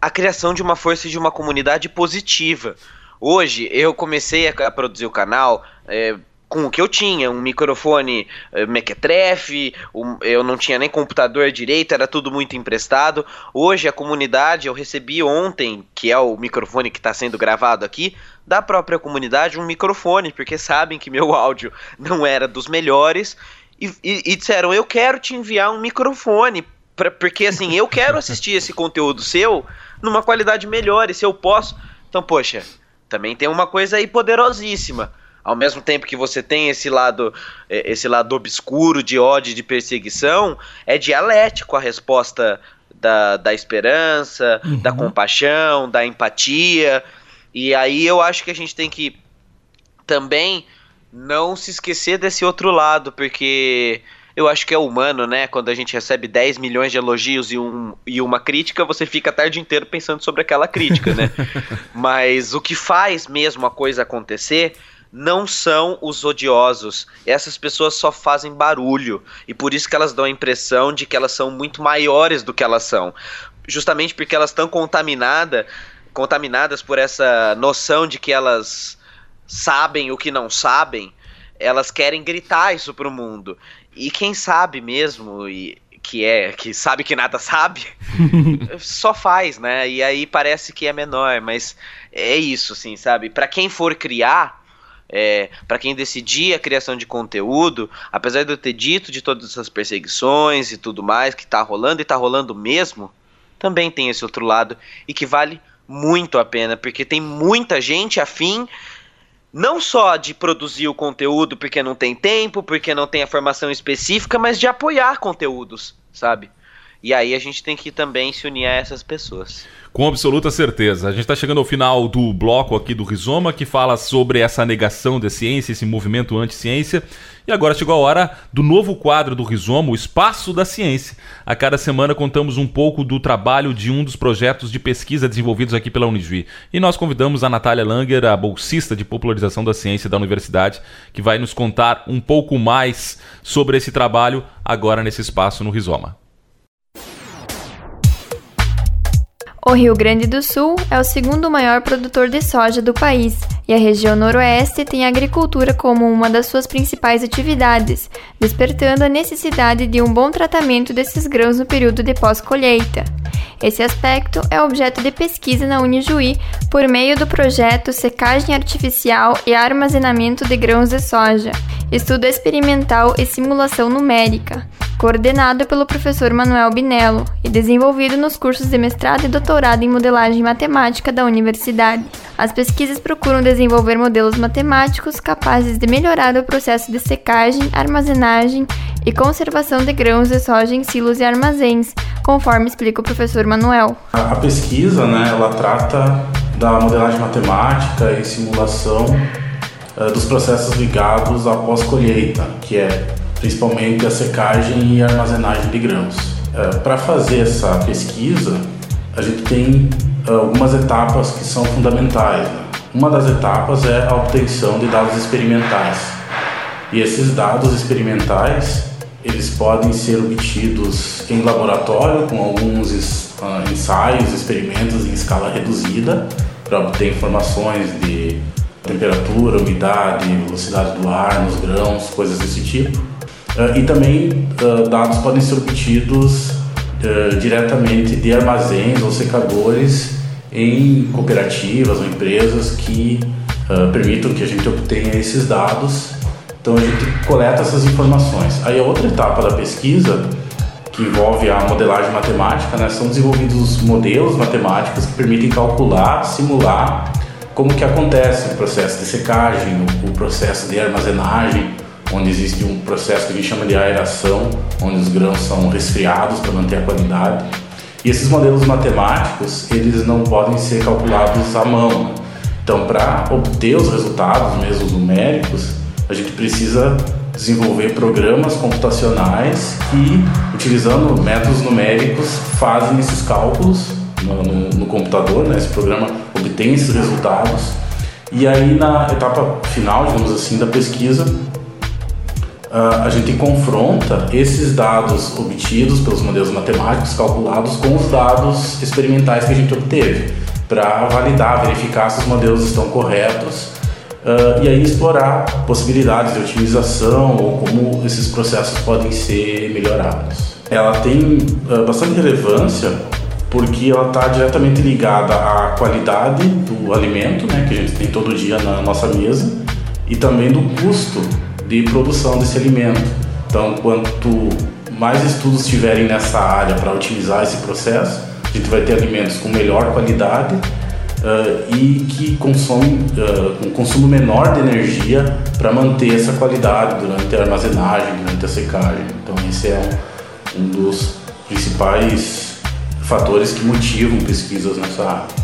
A criação de uma força de uma comunidade positiva. Hoje eu comecei a, produzir o canal. É, com o que eu tinha, um microfone uh, mequetrefe, um, eu não tinha nem computador direito, era tudo muito emprestado. Hoje a comunidade, eu recebi ontem, que é o microfone que está sendo gravado aqui, da própria comunidade, um microfone, porque sabem que meu áudio não era dos melhores, e, e, e disseram, eu quero te enviar um microfone, pra, porque assim, eu quero assistir esse conteúdo seu numa qualidade melhor, e se eu posso... Então, poxa, também tem uma coisa aí poderosíssima ao mesmo tempo que você tem esse lado é, esse lado obscuro de ódio de perseguição, é dialético a resposta da, da esperança, uhum. da compaixão, da empatia. E aí eu acho que a gente tem que também não se esquecer desse outro lado, porque eu acho que é humano, né? Quando a gente recebe 10 milhões de elogios e, um, e uma crítica, você fica a tarde inteira pensando sobre aquela crítica, né? Mas o que faz mesmo a coisa acontecer não são os odiosos. Essas pessoas só fazem barulho. E por isso que elas dão a impressão de que elas são muito maiores do que elas são. Justamente porque elas estão contaminadas contaminadas por essa noção de que elas sabem o que não sabem, elas querem gritar isso pro mundo. E quem sabe mesmo, e que é que sabe que nada sabe, só faz, né? E aí parece que é menor, mas é isso, assim, sabe? Para quem for criar, é, para quem decidir a criação de conteúdo, apesar de eu ter dito de todas essas perseguições e tudo mais que tá rolando e tá rolando mesmo, também tem esse outro lado e que vale muito a pena, porque tem muita gente afim não só de produzir o conteúdo porque não tem tempo, porque não tem a formação específica, mas de apoiar conteúdos, sabe? E aí a gente tem que também se unir a essas pessoas. Com absoluta certeza. A gente está chegando ao final do bloco aqui do Rizoma, que fala sobre essa negação da ciência, esse movimento anti-ciência. E agora chegou a hora do novo quadro do Rizoma, o Espaço da Ciência. A cada semana contamos um pouco do trabalho de um dos projetos de pesquisa desenvolvidos aqui pela Unijuí. E nós convidamos a Natália Langer, a bolsista de popularização da ciência da universidade, que vai nos contar um pouco mais sobre esse trabalho agora nesse espaço no Rizoma. O Rio Grande do Sul é o segundo maior produtor de soja do país e a região noroeste tem a agricultura como uma das suas principais atividades, despertando a necessidade de um bom tratamento desses grãos no período de pós-colheita. Esse aspecto é objeto de pesquisa na Unijuí por meio do projeto Secagem Artificial e Armazenamento de Grãos de Soja, estudo experimental e simulação numérica, coordenado pelo professor Manuel Binello e desenvolvido nos cursos de mestrado e doutorado em modelagem matemática da universidade. As pesquisas procuram desenvolver modelos matemáticos capazes de melhorar o processo de secagem, armazenagem e conservação de grãos de soja em silos e armazéns, conforme explica o professor Manuel. A pesquisa, né, ela trata da modelagem matemática e simulação uh, dos processos ligados à pós-colheita, que é principalmente a secagem e armazenagem de grãos. Uh, Para fazer essa pesquisa, a gente tem uh, algumas etapas que são fundamentais. Né? Uma das etapas é a obtenção de dados experimentais. E esses dados experimentais eles podem ser obtidos em laboratório com alguns uh, ensaios, experimentos em escala reduzida para obter informações de temperatura, umidade, velocidade do ar nos grãos, coisas desse tipo. Uh, e também uh, dados podem ser obtidos diretamente de armazéns ou secadores em cooperativas ou empresas que permitam que a gente obtenha esses dados então a gente coleta essas informações. Aí a outra etapa da pesquisa, que envolve a modelagem matemática, né, são desenvolvidos modelos matemáticos que permitem calcular, simular como que acontece o processo de secagem, o, processo de armazenagem, onde existe um processo que a gente chama de aeração, onde os grãos são resfriados para manter a qualidade. E esses modelos matemáticos, eles não podem ser calculados à mão. Então, para obter os resultados mesmo numéricos, a gente precisa desenvolver programas computacionais que, utilizando métodos numéricos, fazem esses cálculos no, no, no computador, né? esse programa obtém esses resultados. E aí, na etapa final, digamos assim, da pesquisa, a gente confronta esses dados obtidos pelos modelos matemáticos calculados com os dados experimentais que a gente obteve, para validar, verificar se os modelos estão corretos Uh, e aí explorar possibilidades de otimização ou como esses processos podem ser melhorados. Ela tem uh, bastante relevância porque ela está diretamente ligada à qualidade do alimento, né, que a gente tem todo dia na nossa mesa, e também do custo de produção desse alimento. Então, quanto mais estudos tiverem nessa área para otimizar esse processo, a gente vai ter alimentos com melhor qualidade uh, e que consome uh, um consumo menor de energia para manter essa qualidade durante a armazenagem, durante a secagem. Então esse é um dos principais fatores que motivam pesquisas nessa área.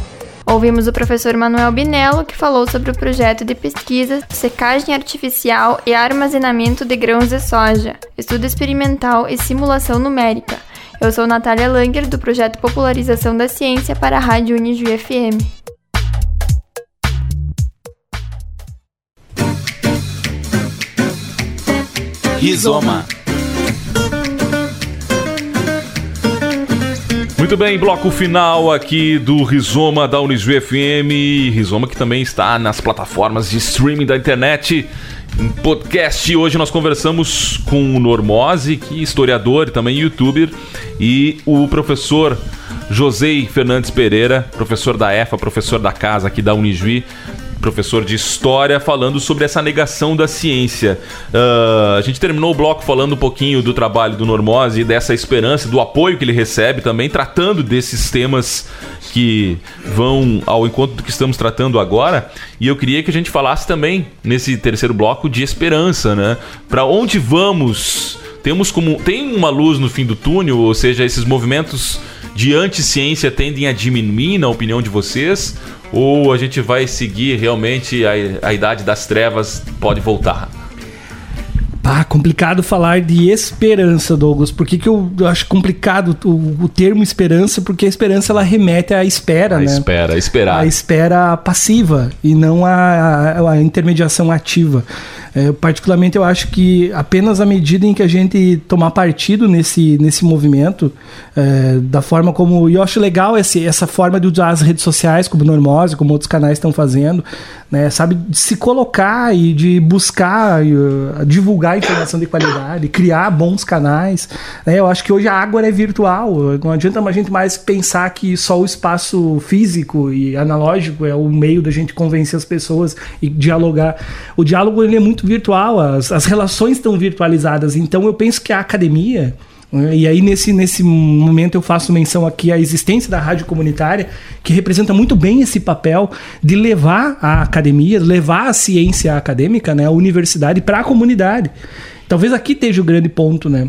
Ouvimos o professor Manuel Binello, que falou sobre o projeto de pesquisa Secagem Artificial e Armazenamento de Grãos de Soja, estudo experimental e simulação numérica. Eu sou Natália Langer, do projeto Popularização da Ciência para a Rádio Unijuí FM. Rizoma. Muito bem, bloco final aqui do Rizoma da Unijuí FM. Rizoma que também está nas plataformas de streaming da internet. Em podcast, hoje nós conversamos com o Normose, que é historiador e também youtuber, e o professor José Fernandes Pereira, professor da EFA, professor da casa aqui da Unijuí, professor de história, falando sobre essa negação da ciência. Uh, a gente terminou o bloco falando um pouquinho do trabalho do Normose e dessa esperança, do apoio que ele recebe também, tratando desses temas que vão ao encontro do que estamos tratando agora. E eu queria que a gente falasse também, nesse terceiro bloco, de esperança, né? Para onde vamos? Temos como. Tem uma luz no fim do túnel, ou seja, esses movimentos de anti-ciência tendem a diminuir, na opinião de vocês? Ou a gente vai seguir realmente a, a idade das trevas pode voltar? Ah, complicado falar de esperança, Douglas. Por que, que eu, acho complicado o, o, termo esperança? Porque a esperança ela remete à espera, a né? espera, esperar. A espera passiva e não a, a, a intermediação ativa. É, particularmente, eu acho que apenas à medida em que a gente tomar partido nesse, nesse movimento, é, da forma como. E eu acho legal esse, essa forma de usar as redes sociais, como Normose, como outros canais estão fazendo, né, sabe? De se colocar e de buscar uh, divulgar informação de qualidade, criar bons canais. Né? Eu acho que hoje a água é virtual. Não adianta a gente mais pensar que só o espaço físico e analógico é o meio da gente convencer as pessoas e dialogar. O diálogo ele é muito muito virtual, as, as relações estão virtualizadas. Então eu penso que a academia. Né, e aí, nesse, nesse momento, eu faço menção aqui à existência da rádio comunitária, que representa muito bem esse papel de levar a academia, levar a ciência acadêmica, né, a universidade, para a comunidade. Talvez aqui esteja o grande ponto, né?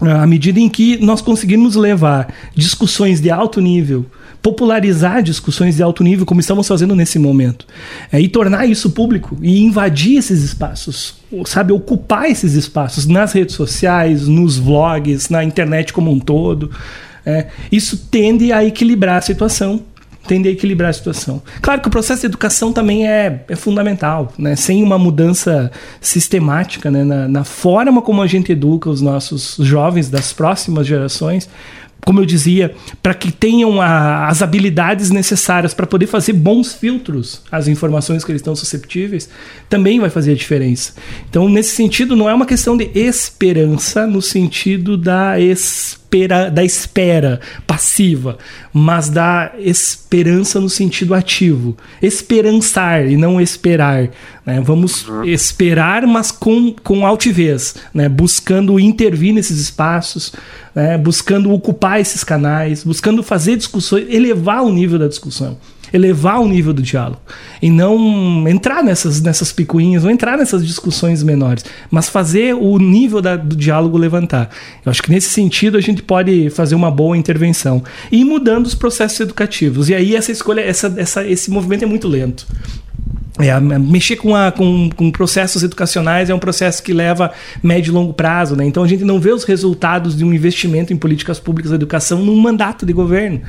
À medida em que nós conseguimos levar discussões de alto nível popularizar discussões de alto nível, como estamos fazendo nesse momento, é, e tornar isso público e invadir esses espaços, sabe, ocupar esses espaços nas redes sociais, nos vlogs, na internet como um todo. É, isso tende a equilibrar a situação tende a equilibrar a situação. Claro que o processo de educação também é, é fundamental, né? sem uma mudança sistemática né? na, na forma como a gente educa os nossos jovens das próximas gerações, como eu dizia, para que tenham a, as habilidades necessárias para poder fazer bons filtros às informações que eles estão susceptíveis, também vai fazer a diferença. Então, nesse sentido, não é uma questão de esperança no sentido da espera, da espera passiva, mas da esperança no sentido ativo. Esperançar e não esperar. Né? Vamos uhum. esperar, mas com, com altivez, né? buscando intervir nesses espaços, né? buscando ocupar esses canais, buscando fazer discussões, elevar o nível da discussão elevar o nível do diálogo e não entrar nessas, nessas picuinhas, não entrar nessas discussões menores, mas fazer o nível da, do diálogo levantar. Eu acho que nesse sentido a gente pode fazer uma boa intervenção e ir mudando os processos educativos. E aí essa escolha, essa, essa, esse movimento é muito lento. É, mexer com, a, com, com, processos educacionais é um processo que leva médio e longo prazo, né? Então a gente não vê os resultados de um investimento em políticas públicas de educação num mandato de governo.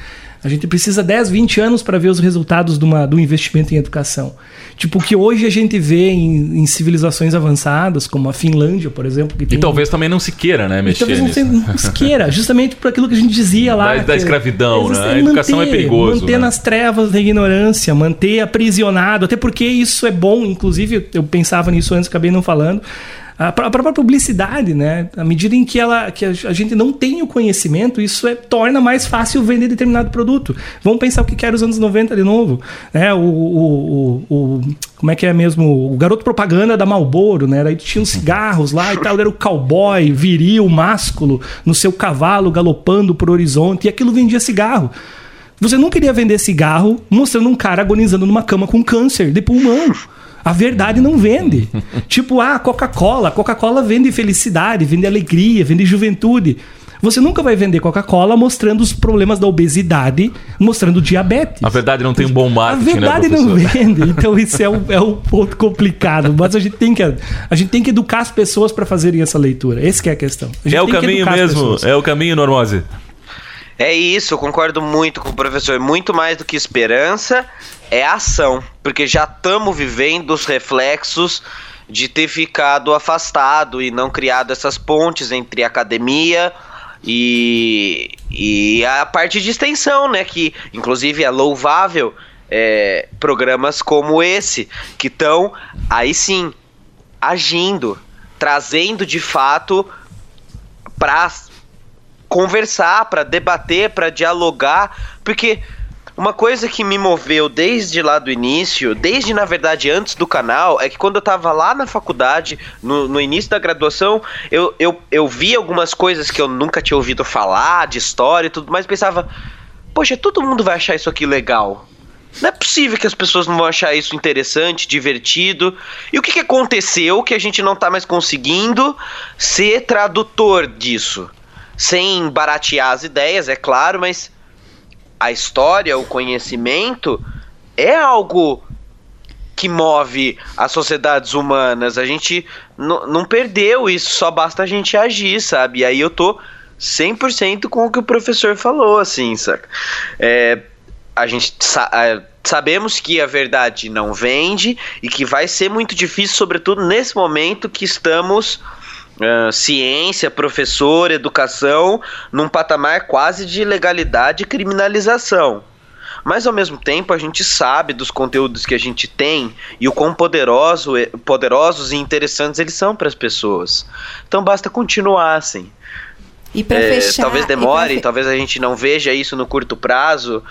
A gente precisa 10, 20 anos para ver os resultados de uma, do investimento em educação. Tipo, o que hoje a gente vê em, em, civilizações avançadas, como a Finlândia, por exemplo. e talvez também não se queira, né, mexer talvez não se, não se, queira, justamente por aquilo que a gente dizia lá. Da, da escravidão, né? A educação é manter, é perigoso. Manter né? nas trevas da ignorância, manter aprisionado, até porque isso é bom, inclusive eu pensava nisso antes, acabei não falando a própria publicidade, né? À medida em que, ela, que a gente não tem o conhecimento, isso é, torna mais fácil vender determinado produto. Vamos pensar o que era os anos 90 de novo. Né? O, o, o, o como é que é mesmo? O garoto propaganda da Malboro, né? Daí tinha cigarros lá e tal, era o cowboy, viril, másculo, no seu cavalo galopando por horizonte, e aquilo vendia cigarro. Você não queria vender cigarro mostrando um cara agonizando numa cama com câncer de pulmão. A verdade não vende. tipo, ah, Coca-Cola. Coca-Cola vende felicidade, vende alegria, vende juventude. Você nunca vai vender Coca-Cola mostrando os problemas da obesidade, mostrando diabetes. Na verdade, não tem um bom A marketing, verdade né, não vende, então isso é um, é um ponto complicado. Mas a gente tem que, a gente tem que educar as pessoas para fazerem essa leitura. Esse que é a questão. A É o caminho mesmo, é o caminho, Normose. É isso, eu concordo muito com o professor. Muito mais do que esperança, é ação. Porque já estamos vivendo os reflexos de ter ficado afastado e não criado essas pontes entre academia e, e a parte de extensão, né? Que inclusive é louvável é, programas como esse, que estão aí sim agindo, trazendo de fato para conversar, para debater, para dialogar, porque uma coisa que me moveu desde lá do início, desde na verdade antes do canal, é que quando eu tava lá na faculdade, no, no início da graduação, eu, eu, eu vi algumas coisas que eu nunca tinha ouvido falar, de história e tudo mais, pensava, poxa, todo mundo vai achar isso aqui legal. Não é possível que as pessoas não vão achar isso interessante, divertido. E o que, que aconteceu que a gente não tá mais conseguindo ser tradutor disso? Sem baratear as ideias, é claro, mas a história, o conhecimento é algo que move as sociedades humanas. A gente não perdeu isso, só basta a gente agir, sabe? E aí eu tô 100% com o que o professor falou, assim, saca? É, a gente sa- é, sabemos que a verdade não vende e que vai ser muito difícil, sobretudo nesse momento que estamos ah, ciência, professor, educação, num patamar quase de legalidade e criminalização. Mas ao mesmo tempo a gente sabe dos conteúdos que a gente tem e o quão poderoso, poderosos e interessantes eles são para as pessoas. Então basta continuar assim. E para É, fechar. talvez demore, fe- talvez a gente não veja isso no curto prazo,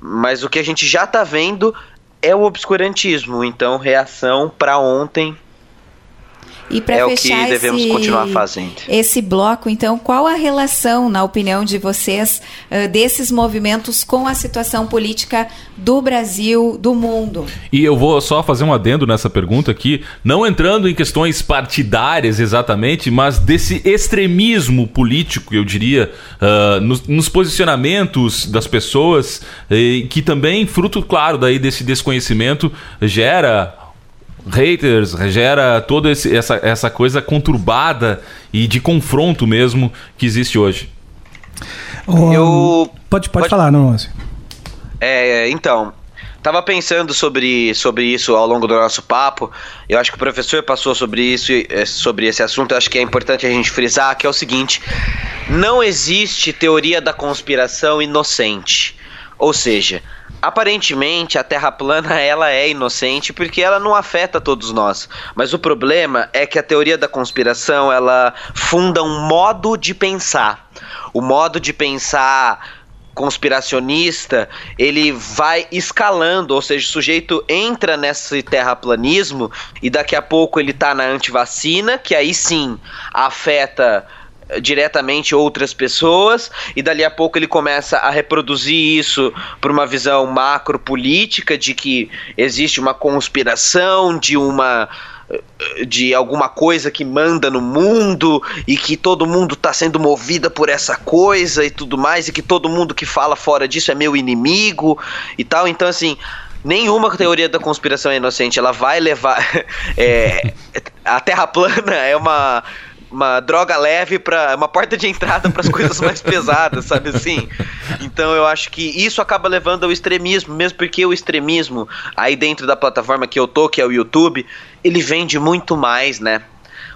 mas o que a gente já tá vendo é o obscurantismo. Então, reação para ontem E para é o que fechar devemos esse, continuar fazendo. esse bloco, então, qual a relação, na opinião de vocês, eh, desses movimentos com a situação política do Brasil, do mundo? E eu vou só fazer um adendo nessa pergunta aqui, não entrando em questões partidárias exatamente, mas desse extremismo político, eu diria, ah, nos, nos posicionamentos das pessoas, eh, que também, fruto, claro, daí desse desconhecimento, gera haters, gera toda esse- essa, essa coisa conturbada e de confronto mesmo que existe hoje. Eu- Pode, pode, pode- falar, não. É, então, tava pensando sobre, sobre isso ao longo do nosso papo. Eu acho que o professor passou sobre isso, e, é, sobre esse assunto. Eu acho que é importante a gente frisar que é o seguinte: não existe teoria da conspiração inocente. Ou seja, aparentemente a Terra plana ela é inocente porque ela não afeta todos nós. Mas o problema é que a teoria da conspiração ela funda um modo de pensar. O modo de pensar conspiracionista, ele vai escalando, ou seja, o sujeito entra nesse terraplanismo e daqui a pouco ele tá na antivacina, que aí sim afeta diretamente outras pessoas e dali a pouco ele começa a reproduzir isso por uma visão macro política de que existe uma conspiração de uma de alguma coisa que manda no mundo e que todo mundo tá sendo movida por essa coisa e tudo mais e que todo mundo que fala fora disso é meu inimigo e tal. Então assim, nenhuma teoria da conspiração é inocente, ela vai levar é, a Terra plana é uma uma droga leve para uma porta de entrada para as coisas mais pesadas, sabe assim? Então eu acho que isso acaba levando ao extremismo, mesmo porque o extremismo aí dentro da plataforma que eu tô, que é o YouTube, ele vende muito mais, né?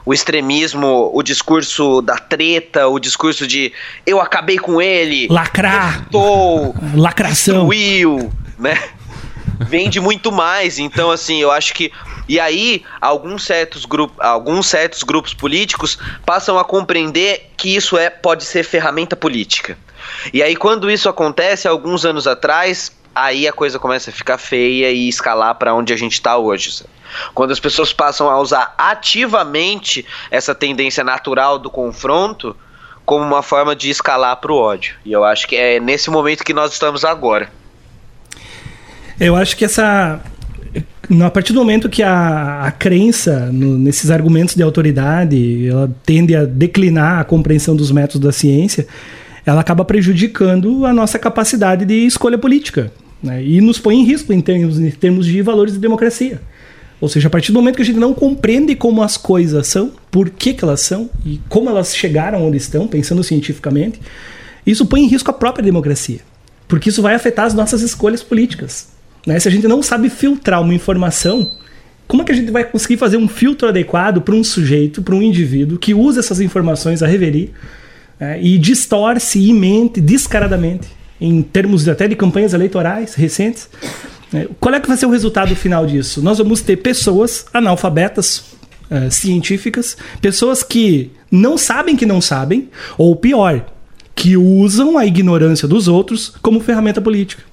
O extremismo, o discurso da treta, o discurso de eu acabei com ele, Lacrar, tô, lacração. destruiu, né? Vende muito mais, então assim, eu acho que e aí alguns certos grupos, alguns certos grupos políticos passam a compreender que isso é pode ser ferramenta política. E aí quando isso acontece alguns anos atrás, aí a coisa começa a ficar feia e escalar para onde a gente está hoje. Quando as pessoas passam a usar ativamente essa tendência natural do confronto como uma forma de escalar para o ódio. E eu acho que é nesse momento que nós estamos agora. Eu acho que essa. A partir do momento que a, a crença no, nesses argumentos de autoridade ela tende a declinar a compreensão dos métodos da ciência, ela acaba prejudicando a nossa capacidade de escolha política né? e nos põe em risco em termos, em termos de valores de democracia. Ou seja, a partir do momento que a gente não compreende como as coisas são, por que, que elas são e como elas chegaram onde estão, pensando cientificamente, isso põe em risco a própria democracia. Porque isso vai afetar as nossas escolhas políticas. Né? Se a gente não sabe filtrar uma informação, como é que a gente vai conseguir fazer um filtro adequado para um sujeito, para um indivíduo que usa essas informações a reverir né? e distorce e mente descaradamente, em termos até de campanhas eleitorais recentes? Né? Qual é que vai ser o resultado final disso? Nós vamos ter pessoas analfabetas uh, científicas, pessoas que não sabem que não sabem, ou pior, que usam a ignorância dos outros como ferramenta política.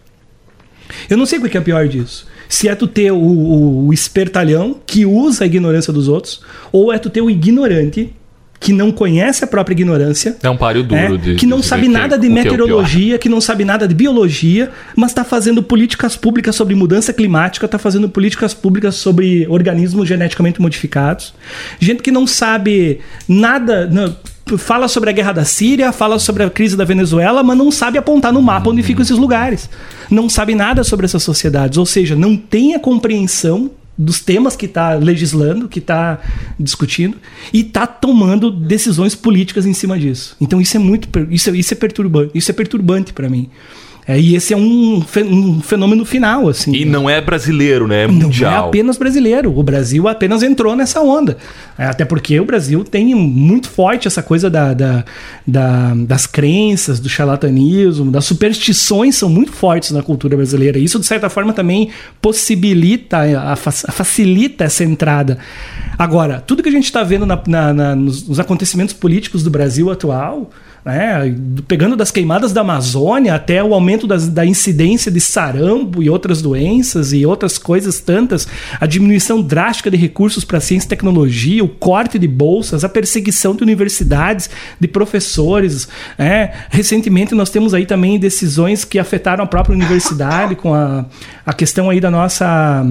Eu não sei o que é pior disso. Se é tu ter o, o, o espertalhão que usa a ignorância dos outros, ou é tu ter o ignorante que não conhece a própria ignorância. É um páreo duro. É, de, que não de sabe nada de meteorologia, que, é que, não sabe nada de biologia, mas está fazendo políticas públicas sobre mudança climática, está fazendo políticas públicas sobre organismos geneticamente modificados. Gente que não sabe nada. Não, fala sobre a guerra da Síria, fala sobre a crise da Venezuela, mas não sabe apontar no mapa onde ficam esses lugares. Não sabe nada sobre essas sociedades, ou seja, não tem a compreensão dos temas que está legislando, que está discutindo e está tomando decisões políticas em cima disso. Então isso é muito isso, é, isso é perturbante, isso é perturbante para mim. É, e esse é um, um, fenômeno final, assim. E não é brasileiro, né? É mundial. Não é apenas brasileiro. O Brasil apenas entrou nessa onda. É, até porque o Brasil tem muito forte essa coisa da, da, da, das crenças, do charlatanismo, das superstições são muito fortes na cultura brasileira. Isso, de certa forma, também possibilita, a, a facilita essa entrada. Agora, tudo que a gente está vendo na, na, na, nos, nos acontecimentos políticos do Brasil atual né? pegando das queimadas da Amazônia até o aumento das, da incidência de sarampo e outras doenças e outras coisas tantas, a diminuição drástica de recursos para ciência e tecnologia, o corte de bolsas, a perseguição de universidades, de professores. Né? Recentemente nós temos aí também decisões que afetaram a própria universidade com a, a questão aí da nossa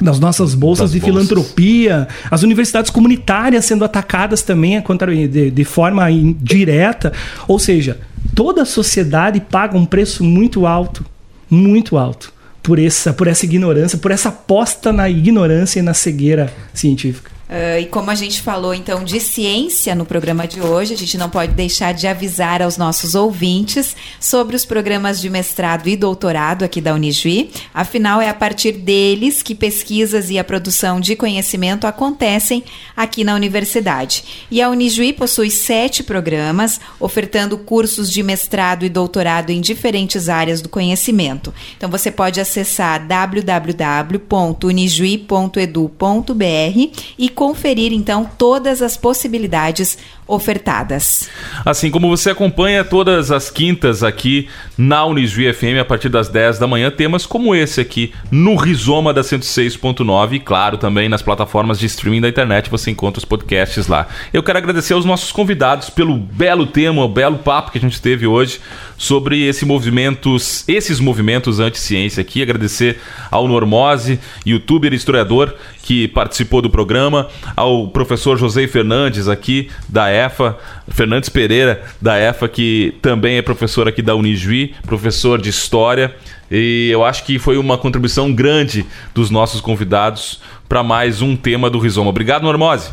das nossas bolsas das de bolsas. filantropia, as universidades comunitárias sendo atacadas também de, de forma indireta. Ou seja, toda a sociedade paga um preço muito alto, muito alto, por essa, por essa ignorância, por essa aposta na ignorância e na cegueira científica. Uh, e como a gente falou então de ciência no programa de hoje, a gente não pode deixar de avisar aos nossos ouvintes sobre os programas de mestrado e doutorado aqui da Unijuí. Afinal, é a partir deles que pesquisas e a produção de conhecimento acontecem aqui na universidade. E a Unijuí possui sete programas, ofertando cursos de mestrado e doutorado em diferentes áreas do conhecimento. Então você pode acessar www.unijuí.edu.br e conferir então todas as possibilidades ofertadas. Assim como você acompanha todas as quintas aqui na Unisvi FM a partir das 10 da manhã, temas como esse aqui no Rizoma da 106.9 e claro, também nas plataformas de streaming da internet você encontra os podcasts lá. Eu quero agradecer aos nossos convidados pelo belo tema, o belo papo que a gente teve hoje sobre esse movimentos, esses movimentos anti-ciência aqui, agradecer ao Normose, youtuber e historiador que participou do programa, ao professor José Fernandes aqui da EFA, Fernandes Pereira da EFA, que também é professor aqui da Unijuí, professor de História. E eu acho que foi uma contribuição grande dos nossos convidados para mais um tema do Rizoma. Obrigado, Normose.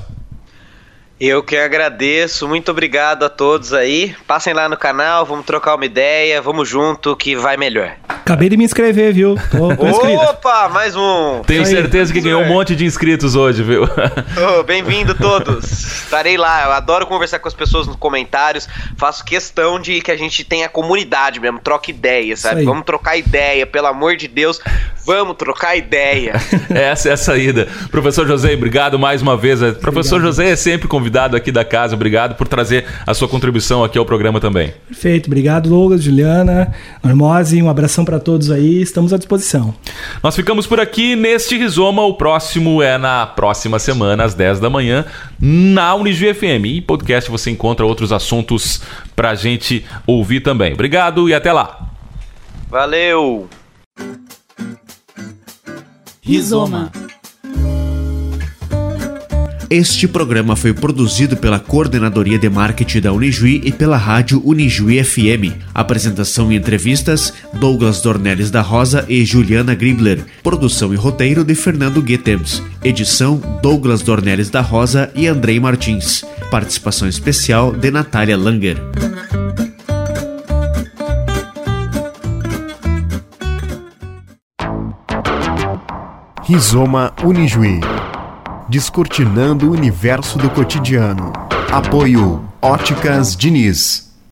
Eu que agradeço, muito obrigado a todos aí. Passem lá no canal, vamos trocar uma ideia, vamos junto que vai melhor. Acabei de me inscrever, viu? Tô, tô Opa, mais um. Tenho certeza que ganhou um monte de inscritos hoje, viu? Oh, Bem-vindo todos. Estarei lá. Eu adoro conversar com as pessoas nos comentários. Faço questão de que a gente tenha comunidade mesmo, troque ideia, sabe? Vamos trocar ideia, pelo amor de Deus. Vamos trocar ideia. Essa é a saída. Professor José, obrigado mais uma vez. Professor obrigado. José é sempre convidado convidado aqui da casa. Obrigado por trazer a sua contribuição aqui ao programa também. Perfeito. Obrigado, Douglas, Juliana, Normose. Um abração para todos aí. Estamos à disposição. Nós ficamos por aqui neste Rizoma. O próximo é na próxima semana, às 10 da manhã, na Unigi FM. E podcast você encontra outros assuntos para a gente ouvir também. Obrigado e até lá. Valeu! Rizoma. Este programa foi produzido pela Coordenadoria de Marketing da Unijuí e pela Rádio Unijuí FM. Apresentação e entrevistas: Douglas Dornelles da Rosa e Juliana Gribler. Produção e roteiro de Fernando Guetems. Edição: Douglas Dornelles da Rosa e Andrei Martins. Participação especial de Natália Langer. Rizoma Unijuí. Descortinando o universo do cotidiano. Apoio Óticas Diniz.